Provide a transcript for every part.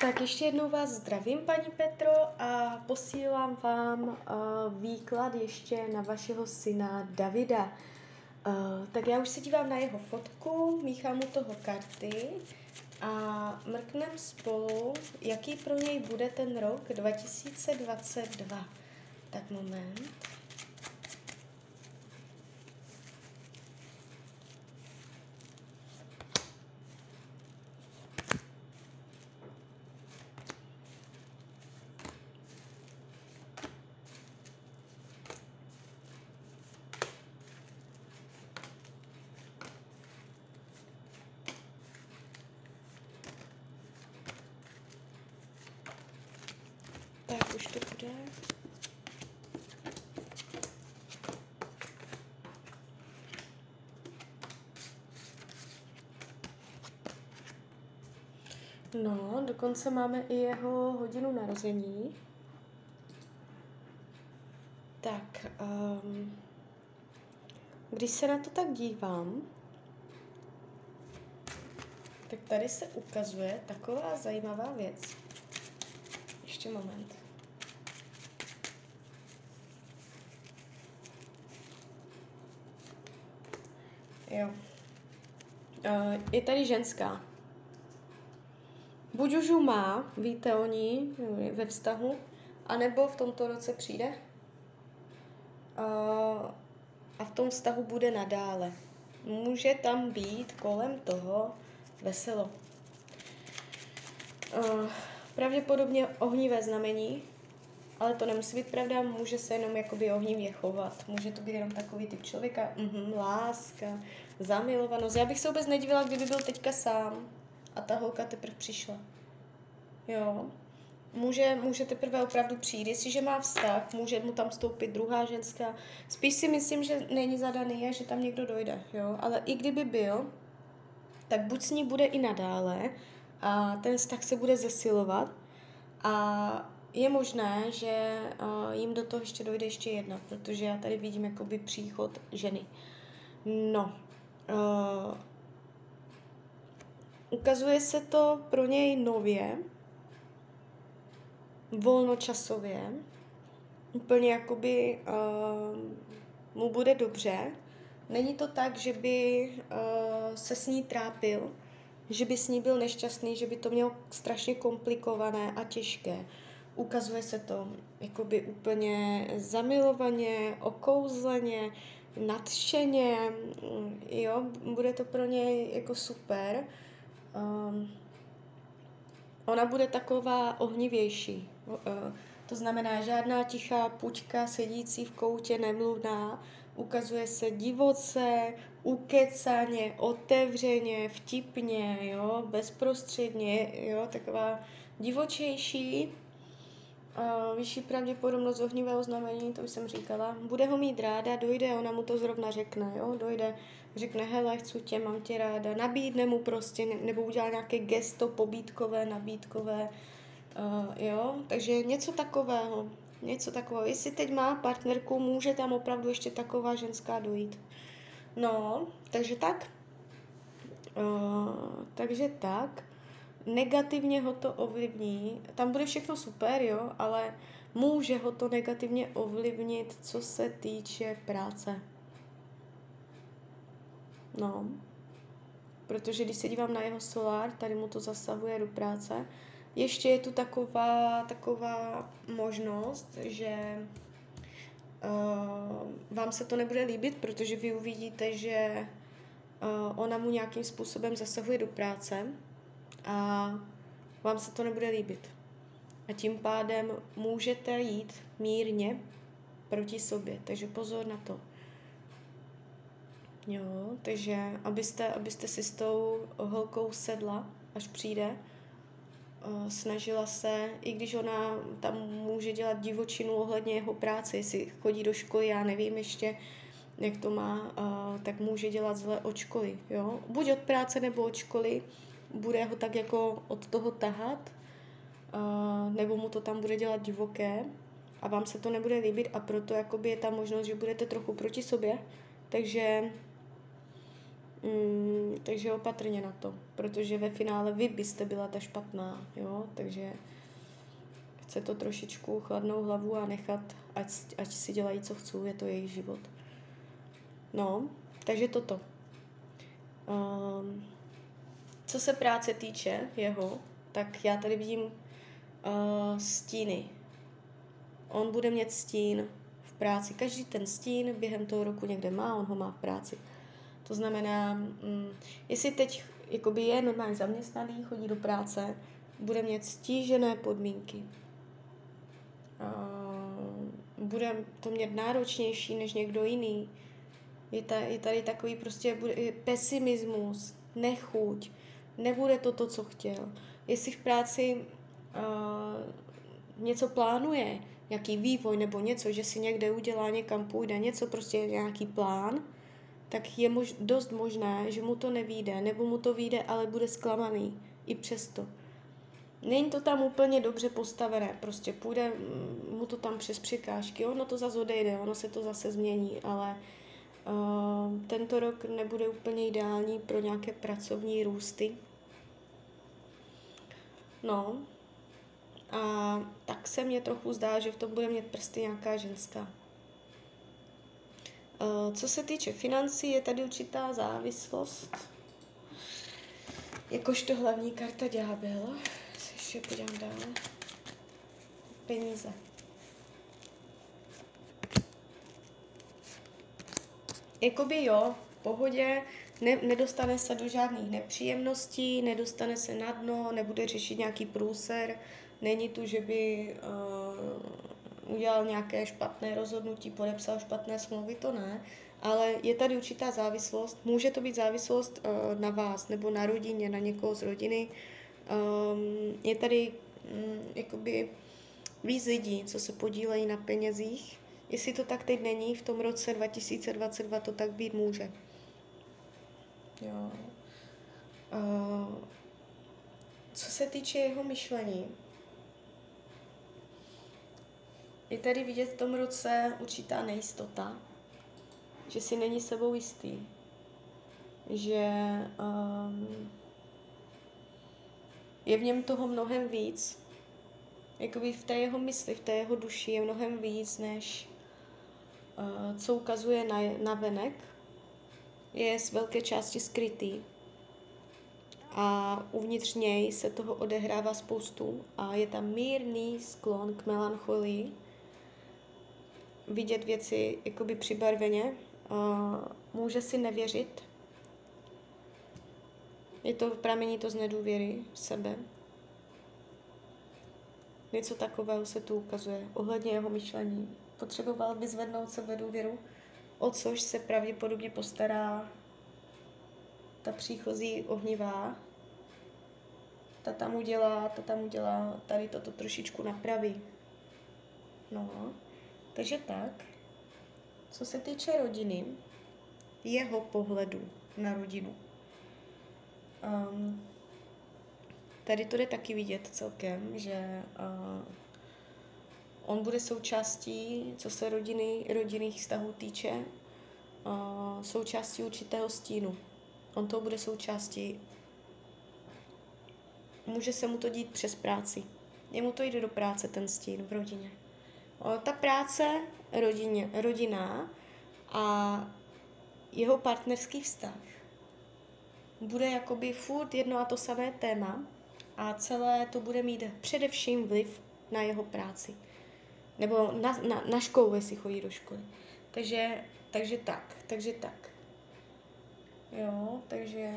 Tak ještě jednou vás zdravím, paní Petro, a posílám vám uh, výklad ještě na vašeho syna Davida. Uh, tak já už se dívám na jeho fotku, míchám mu toho karty a mrknem spolu, jaký pro něj bude ten rok 2022. Tak moment. Tak už to bude. No, dokonce máme i jeho hodinu narození. Tak, um, když se na to tak dívám, tak tady se ukazuje taková zajímavá věc. Ještě moment. Jo. Uh, je tady ženská. Buď už má, víte o ní ve vztahu, anebo v tomto roce přijde. Uh, a v tom vztahu bude nadále. Může tam být kolem toho veselo. Pravděpodobně ohnivé znamení, ale to nemusí být pravda, může se jenom jakoby ohnivě chovat. Může to být jenom takový typ člověka, mm-hmm, láska, zamilovanost. Já bych se vůbec nedivila, kdyby byl teďka sám a ta holka teprve přišla. Jo. Může, může teprve opravdu přijít. Jestliže má vztah, může mu tam stoupit druhá ženská. Spíš si myslím, že není zadaný a že tam někdo dojde. Jo. Ale i kdyby byl, tak buď s ní bude i nadále a ten vztah se bude zesilovat a je možné, že uh, jim do toho ještě dojde ještě jedna, protože já tady vidím jakoby příchod ženy. No, uh, ukazuje se to pro něj nově, volnočasově, úplně jakoby uh, mu bude dobře. Není to tak, že by uh, se s ní trápil, že by s ní byl nešťastný, že by to měl strašně komplikované a těžké ukazuje se to jakoby úplně zamilovaně, okouzleně, nadšeně, jo, bude to pro něj jako super. Um, ona bude taková ohnivější. Uh, to znamená žádná tichá pučka sedící v koutě nemluvná, ukazuje se divoce, ukecaně, otevřeně, vtipně, jo, bezprostředně, jo, taková divočejší, Uh, vyšší pravděpodobnost ohnivého znamení, to už jsem říkala. Bude ho mít ráda, dojde, ona mu to zrovna řekne, jo, dojde, řekne, hele, chci tě, mám tě ráda, nabídne mu prostě, nebo udělá nějaké gesto pobídkové, nabídkové, uh, jo, takže něco takového, něco takového. Jestli teď má partnerku, může tam opravdu ještě taková ženská dojít. No, takže tak. Uh, takže tak negativně ho to ovlivní. Tam bude všechno super, jo, ale může ho to negativně ovlivnit, co se týče práce. No, protože když se dívám na jeho solár, tady mu to zasahuje do práce. Ještě je tu taková, taková možnost, že uh, vám se to nebude líbit, protože vy uvidíte, že uh, ona mu nějakým způsobem zasahuje do práce a vám se to nebude líbit. A tím pádem můžete jít mírně proti sobě, takže pozor na to. Jo, takže abyste, abyste si s tou holkou sedla, až přijde, snažila se, i když ona tam může dělat divočinu ohledně jeho práce, jestli chodí do školy, já nevím ještě, jak to má, tak může dělat zle od školy, jo. Buď od práce nebo od školy, bude ho tak jako od toho tahat, nebo mu to tam bude dělat divoké? A vám se to nebude líbit a proto jakoby je ta možnost, že budete trochu proti sobě, takže Mm, takže opatrně na to, protože ve finále vy byste byla ta špatná, jo, takže chce to trošičku chladnou hlavu a nechat, ať, ať si dělají, co chcou, je to jejich život. No, takže toto. Um, co se práce týče jeho, tak já tady vidím uh, stíny. On bude mít stín v práci. Každý ten stín během toho roku někde má, on ho má v práci. To znamená, mm, jestli teď jakoby je normálně zaměstnaný, chodí do práce, bude mít stížené podmínky. Uh, bude to mít náročnější než někdo jiný. Je, ta, je tady takový prostě bude, pesimismus, nechuť, nebude to to, co chtěl. Jestli v práci uh, něco plánuje, nějaký vývoj nebo něco, že si někde udělá, někam půjde, něco prostě nějaký plán, tak je mož, dost možné, že mu to nevíde, nebo mu to vyjde, ale bude zklamaný i přesto. Není to tam úplně dobře postavené, prostě půjde mm, mu to tam přes překážky, ono to zase odejde, ono se to zase změní, ale uh, tento rok nebude úplně ideální pro nějaké pracovní růsty. No, a tak se mně trochu zdá, že v tom bude mít prsty nějaká ženská. Eh, co se týče financí, je tady určitá závislost. Jakožto hlavní karta ďábel. Se ještě podívám dál. Peníze. Jakoby jo, v pohodě, ne, nedostane se do žádných nepříjemností, nedostane se na dno, nebude řešit nějaký průser. Není tu, že by uh, udělal nějaké špatné rozhodnutí, podepsal špatné smlouvy, to ne, ale je tady určitá závislost. Může to být závislost uh, na vás nebo na rodině, na někoho z rodiny. Um, je tady um, jakoby víc lidí, co se podílejí na penězích. Jestli to tak teď není, v tom roce 2022 to tak být může. Jo. Uh, co se týče jeho myšlení, je tady vidět v tom roce určitá nejistota, že si není sebou jistý, že um, je v něm toho mnohem víc, jakoby v té jeho mysli, v té jeho duši je mnohem víc, než co ukazuje na, na venek. Je z velké části skrytý a uvnitř něj se toho odehrává spoustu a je tam mírný sklon k melancholii, vidět věci jakoby přibarveně, může si nevěřit. Je to pramení to z nedůvěry v sebe. Něco takového se tu ukazuje ohledně jeho myšlení. Potřeboval vyzvednout sebe důvěru, o což se pravděpodobně postará ta příchozí ohnivá. Ta tam udělá, ta tam udělá, tady toto trošičku napraví. No. Takže tak, co se týče rodiny, jeho pohledu na rodinu. Um, tady to jde taky vidět celkem, že uh, on bude součástí, co se rodiny, rodinných vztahů týče, součástí určitého stínu. On to bude součástí. Může se mu to dít přes práci. Jemu to jde do práce, ten stín v rodině ta práce rodině, rodina a jeho partnerský vztah bude jakoby furt jedno a to samé téma a celé to bude mít především vliv na jeho práci. Nebo na, na, na školu, jestli chodí do školy. Takže, takže tak, takže tak. Jo, takže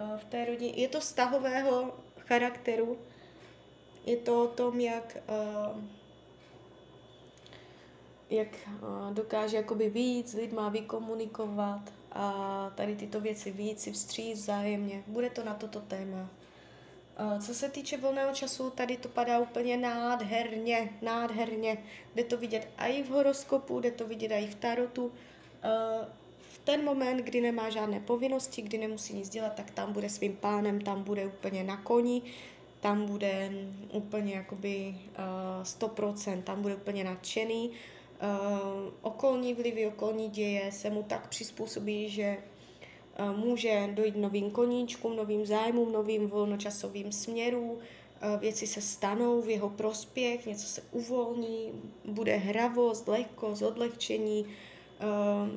uh, v té rodině, je to vztahového charakteru, je to o tom, jak uh, jak dokáže jakoby víc lidma vykomunikovat a tady tyto věci víc si vstříc vzájemně. Bude to na toto téma. Co se týče volného času, tady to padá úplně nádherně, nádherně. Jde to vidět i v horoskopu, jde to vidět i v tarotu. V ten moment, kdy nemá žádné povinnosti, kdy nemusí nic dělat, tak tam bude svým pánem, tam bude úplně na koni, tam bude úplně jakoby 100%, tam bude úplně nadšený okolní vlivy, okolní děje se mu tak přizpůsobí, že může dojít novým koníčkům, novým zájmům, novým volnočasovým směrům, věci se stanou v jeho prospěch, něco se uvolní, bude hravost, lehkost, odlehčení, um,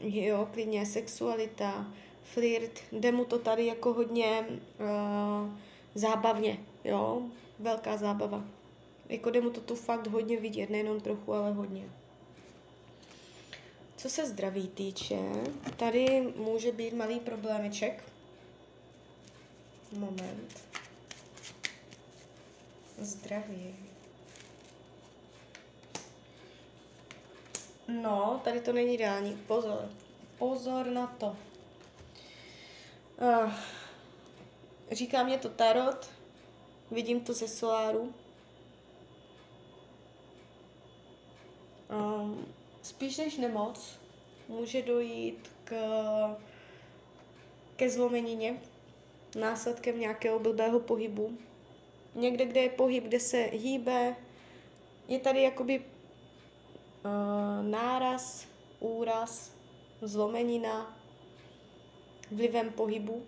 jo, klidně sexualita, flirt, jde mu to tady jako hodně uh, zábavně, jo, velká zábava. Jako jde mu to tu fakt hodně vidět, nejenom trochu, ale hodně. Co se zdraví týče, tady může být malý problémeček. Moment. Zdraví. No, tady to není ideální. Pozor. Pozor na to. Uh, říká mě to tarot, vidím to ze soláru. Um, spíš než nemoc může dojít k, ke zlomenině následkem nějakého blbého pohybu. Někde, kde je pohyb, kde se hýbe, je tady jakoby uh, náraz, úraz, zlomenina vlivem pohybu.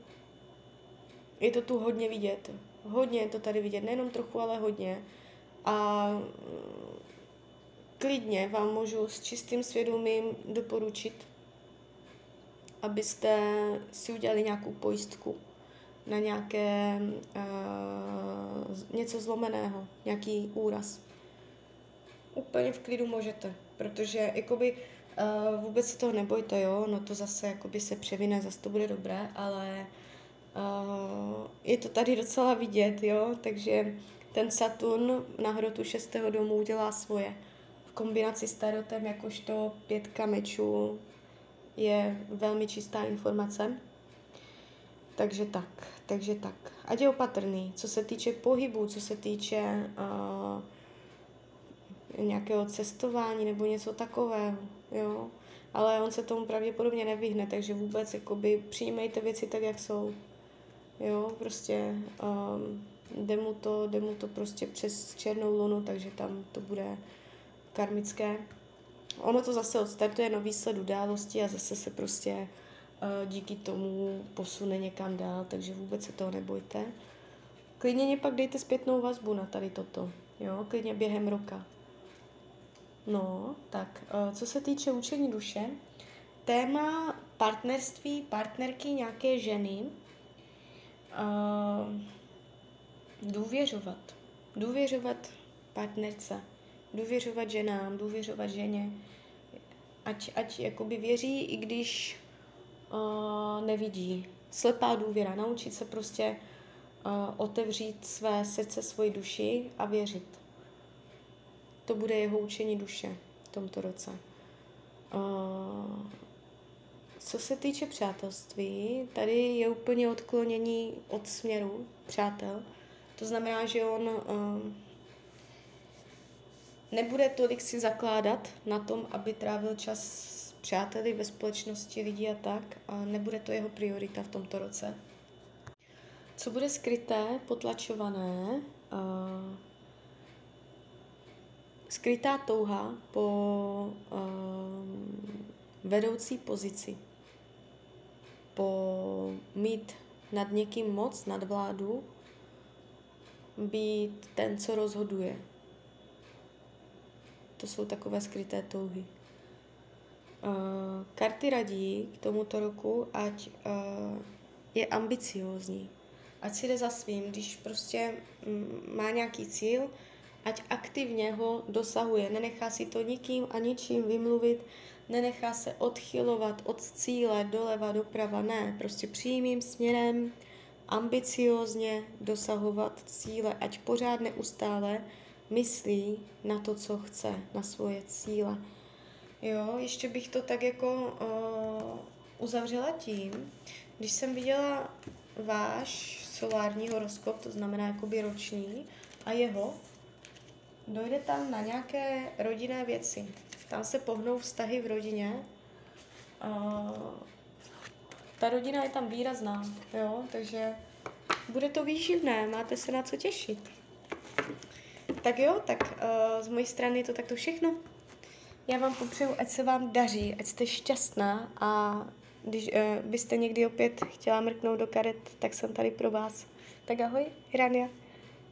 Je to tu hodně vidět. Hodně je to tady vidět, nejenom trochu, ale hodně. A klidně vám můžu s čistým svědomím doporučit, abyste si udělali nějakou pojistku na nějaké uh, něco zlomeného, nějaký úraz. Úplně v klidu můžete, protože jakoby uh, vůbec se toho nebojte, jo, no to zase jakoby se převine, zase to bude dobré, ale uh, je to tady docela vidět, jo, takže ten Saturn na hrotu šestého domu udělá svoje v kombinaci s tarotem jakožto pětka mečů je velmi čistá informace. Takže tak, takže tak. Ať je opatrný, co se týče pohybu, co se týče uh, nějakého cestování nebo něco takového, jo. Ale on se tomu pravděpodobně nevyhne, takže vůbec jakoby přijímejte věci tak, jak jsou. Jo, prostě um, jde mu to, jde mu to prostě přes černou lunu, takže tam to bude karmické. Ono to zase odstartuje nový sled události a zase se prostě uh, díky tomu posune někam dál, takže vůbec se toho nebojte. Klidně mě pak dejte zpětnou vazbu na tady toto, jo, klidně během roka. No, tak, uh, co se týče učení duše, téma partnerství, partnerky nějaké ženy, uh, důvěřovat. Důvěřovat partnerce důvěřovat ženám, důvěřovat ženě, ať, ať jakoby věří, i když uh, nevidí. Slepá důvěra, naučit se prostě uh, otevřít své srdce, svoji duši a věřit. To bude jeho učení duše v tomto roce. Uh, co se týče přátelství, tady je úplně odklonění od směru přátel. To znamená, že on uh, nebude tolik si zakládat na tom, aby trávil čas s přáteli ve společnosti lidí a tak, a nebude to jeho priorita v tomto roce. Co bude skryté, potlačované, uh, skrytá touha po uh, vedoucí pozici, po mít nad někým moc, nad vládu, být ten, co rozhoduje, to jsou takové skryté touhy. Uh, karty radí k tomuto roku, ať uh, je ambiciózní, ať si jde za svým, když prostě um, má nějaký cíl, ať aktivně ho dosahuje, nenechá si to nikým a ničím vymluvit, nenechá se odchylovat od cíle doleva, doprava, ne, prostě přímým směrem, ambiciózně dosahovat cíle, ať pořád neustále myslí na to, co chce, na svoje cíle. Jo, ještě bych to tak jako uh, uzavřela tím, když jsem viděla váš solární horoskop, to znamená jakoby roční, a jeho, dojde tam na nějaké rodinné věci. Tam se pohnou vztahy v rodině. Uh, ta rodina je tam výrazná, jo, takže bude to výživné, máte se na co těšit. Tak jo, tak uh, z mojí strany je to takto všechno. Já vám popřeju, ať se vám daří, ať jste šťastná a Když uh, byste někdy opět chtěla mrknout do karet, tak jsem tady pro vás. Tak ahoj, Rania.